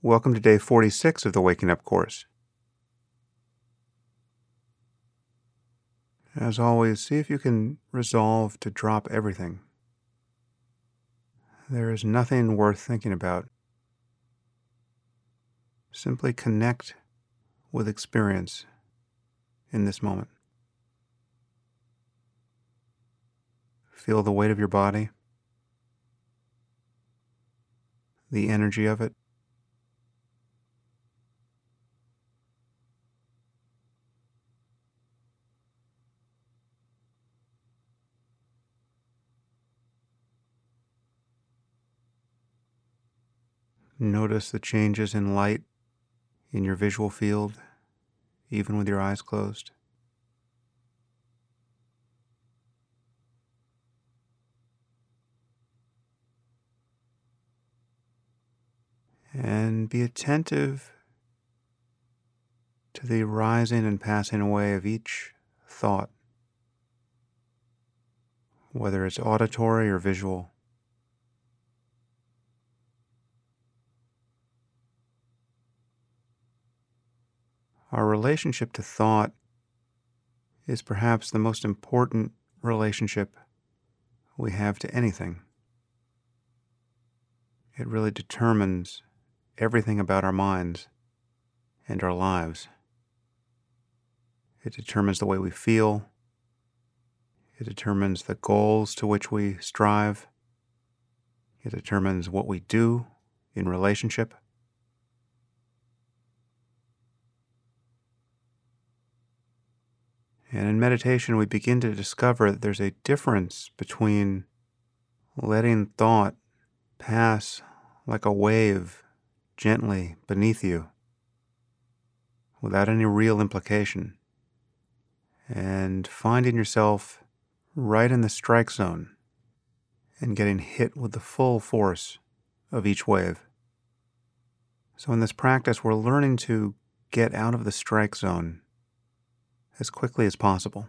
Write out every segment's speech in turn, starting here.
Welcome to day 46 of the Waking Up course. As always, see if you can resolve to drop everything. There is nothing worth thinking about. Simply connect with experience in this moment. Feel the weight of your body, the energy of it. Notice the changes in light in your visual field, even with your eyes closed. And be attentive to the rising and passing away of each thought, whether it's auditory or visual. Our relationship to thought is perhaps the most important relationship we have to anything. It really determines everything about our minds and our lives. It determines the way we feel. It determines the goals to which we strive. It determines what we do in relationship. And in meditation, we begin to discover that there's a difference between letting thought pass like a wave gently beneath you without any real implication and finding yourself right in the strike zone and getting hit with the full force of each wave. So, in this practice, we're learning to get out of the strike zone as quickly as possible,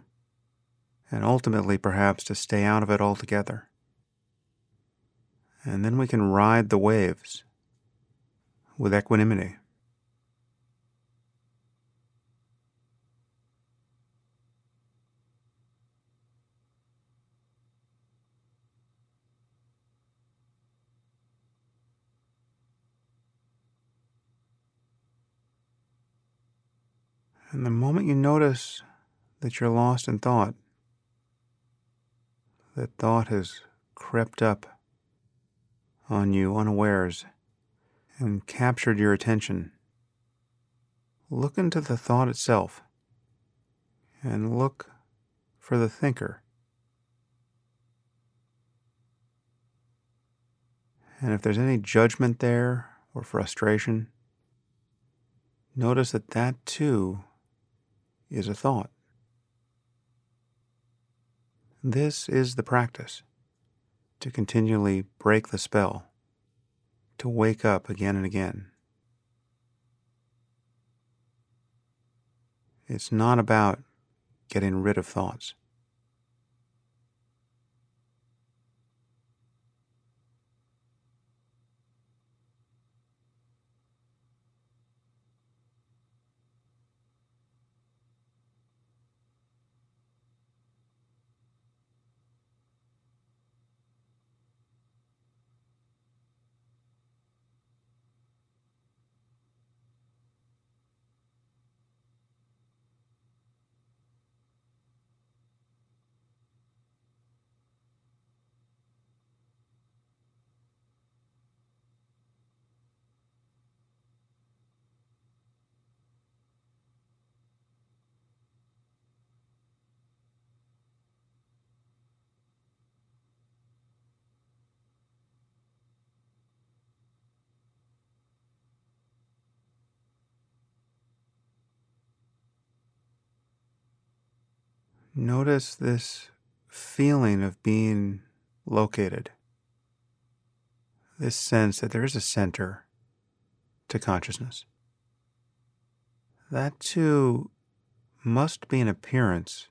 and ultimately perhaps to stay out of it altogether. And then we can ride the waves with equanimity. And the moment you notice that you're lost in thought, that thought has crept up on you unawares and captured your attention, look into the thought itself and look for the thinker. And if there's any judgment there or frustration, notice that that too is a thought. This is the practice to continually break the spell, to wake up again and again. It's not about getting rid of thoughts. Notice this feeling of being located, this sense that there is a center to consciousness. That too must be an appearance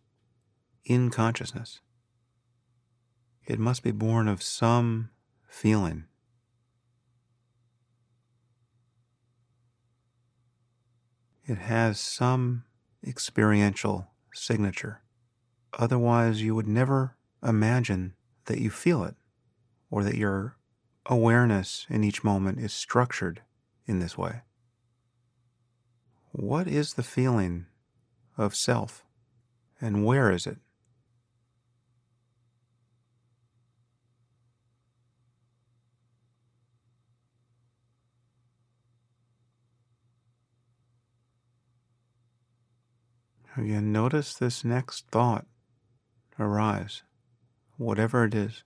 in consciousness. It must be born of some feeling. it has some experiential signature. Otherwise, you would never imagine that you feel it or that your awareness in each moment is structured in this way. What is the feeling of self and where is it? Again, notice this next thought arise, whatever it is.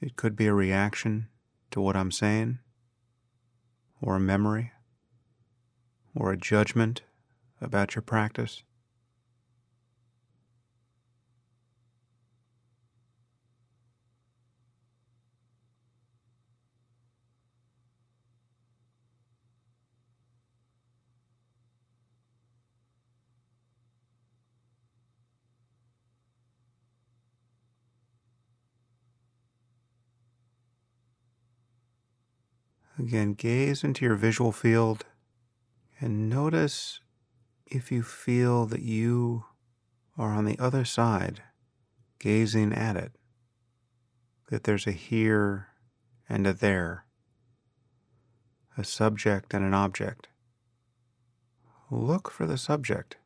It could be a reaction to what I'm saying, or a memory, or a judgment about your practice. Again, gaze into your visual field and notice if you feel that you are on the other side, gazing at it, that there's a here and a there, a subject and an object. Look for the subject.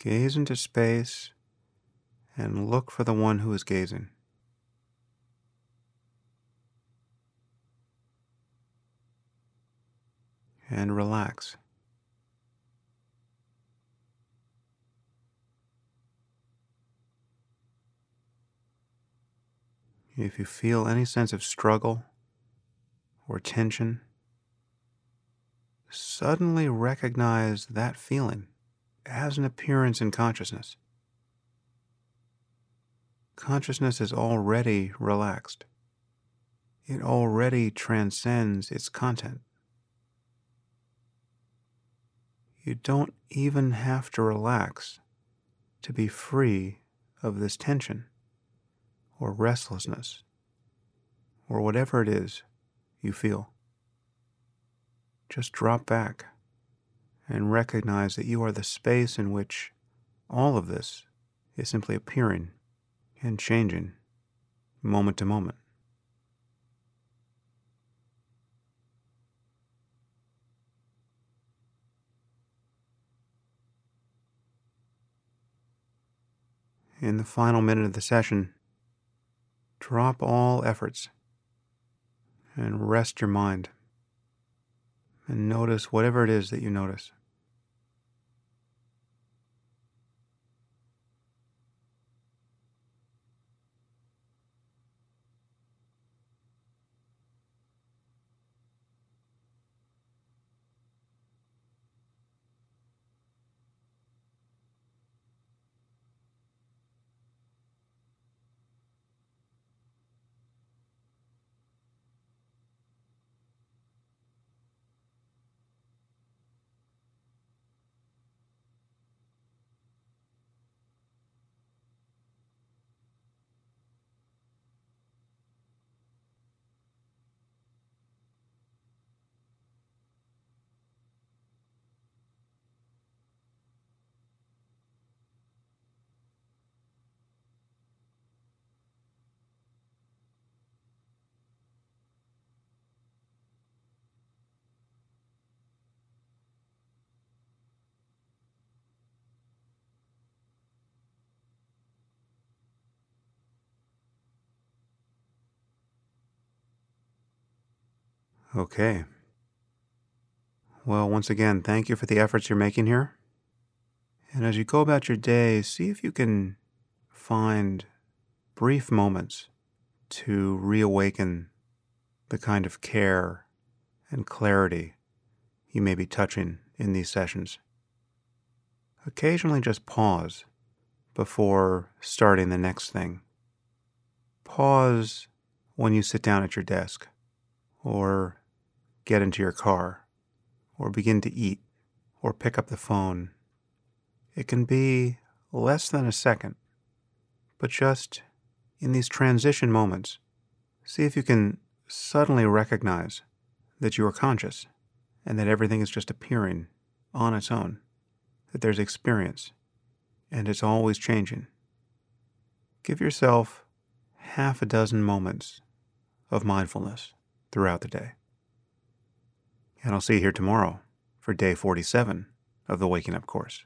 Gaze into space and look for the one who is gazing. And relax. If you feel any sense of struggle or tension, suddenly recognize that feeling has an appearance in consciousness. Consciousness is already relaxed. It already transcends its content. You don't even have to relax to be free of this tension or restlessness or whatever it is you feel. Just drop back and recognize that you are the space in which all of this is simply appearing and changing moment to moment. In the final minute of the session, drop all efforts and rest your mind and notice whatever it is that you notice. Okay. Well, once again, thank you for the efforts you're making here. And as you go about your day, see if you can find brief moments to reawaken the kind of care and clarity you may be touching in these sessions. Occasionally just pause before starting the next thing. Pause when you sit down at your desk or get into your car, or begin to eat, or pick up the phone. It can be less than a second, but just in these transition moments, see if you can suddenly recognize that you are conscious and that everything is just appearing on its own, that there's experience and it's always changing. Give yourself half a dozen moments of mindfulness throughout the day. And I'll see you here tomorrow for day 47 of the Waking Up course.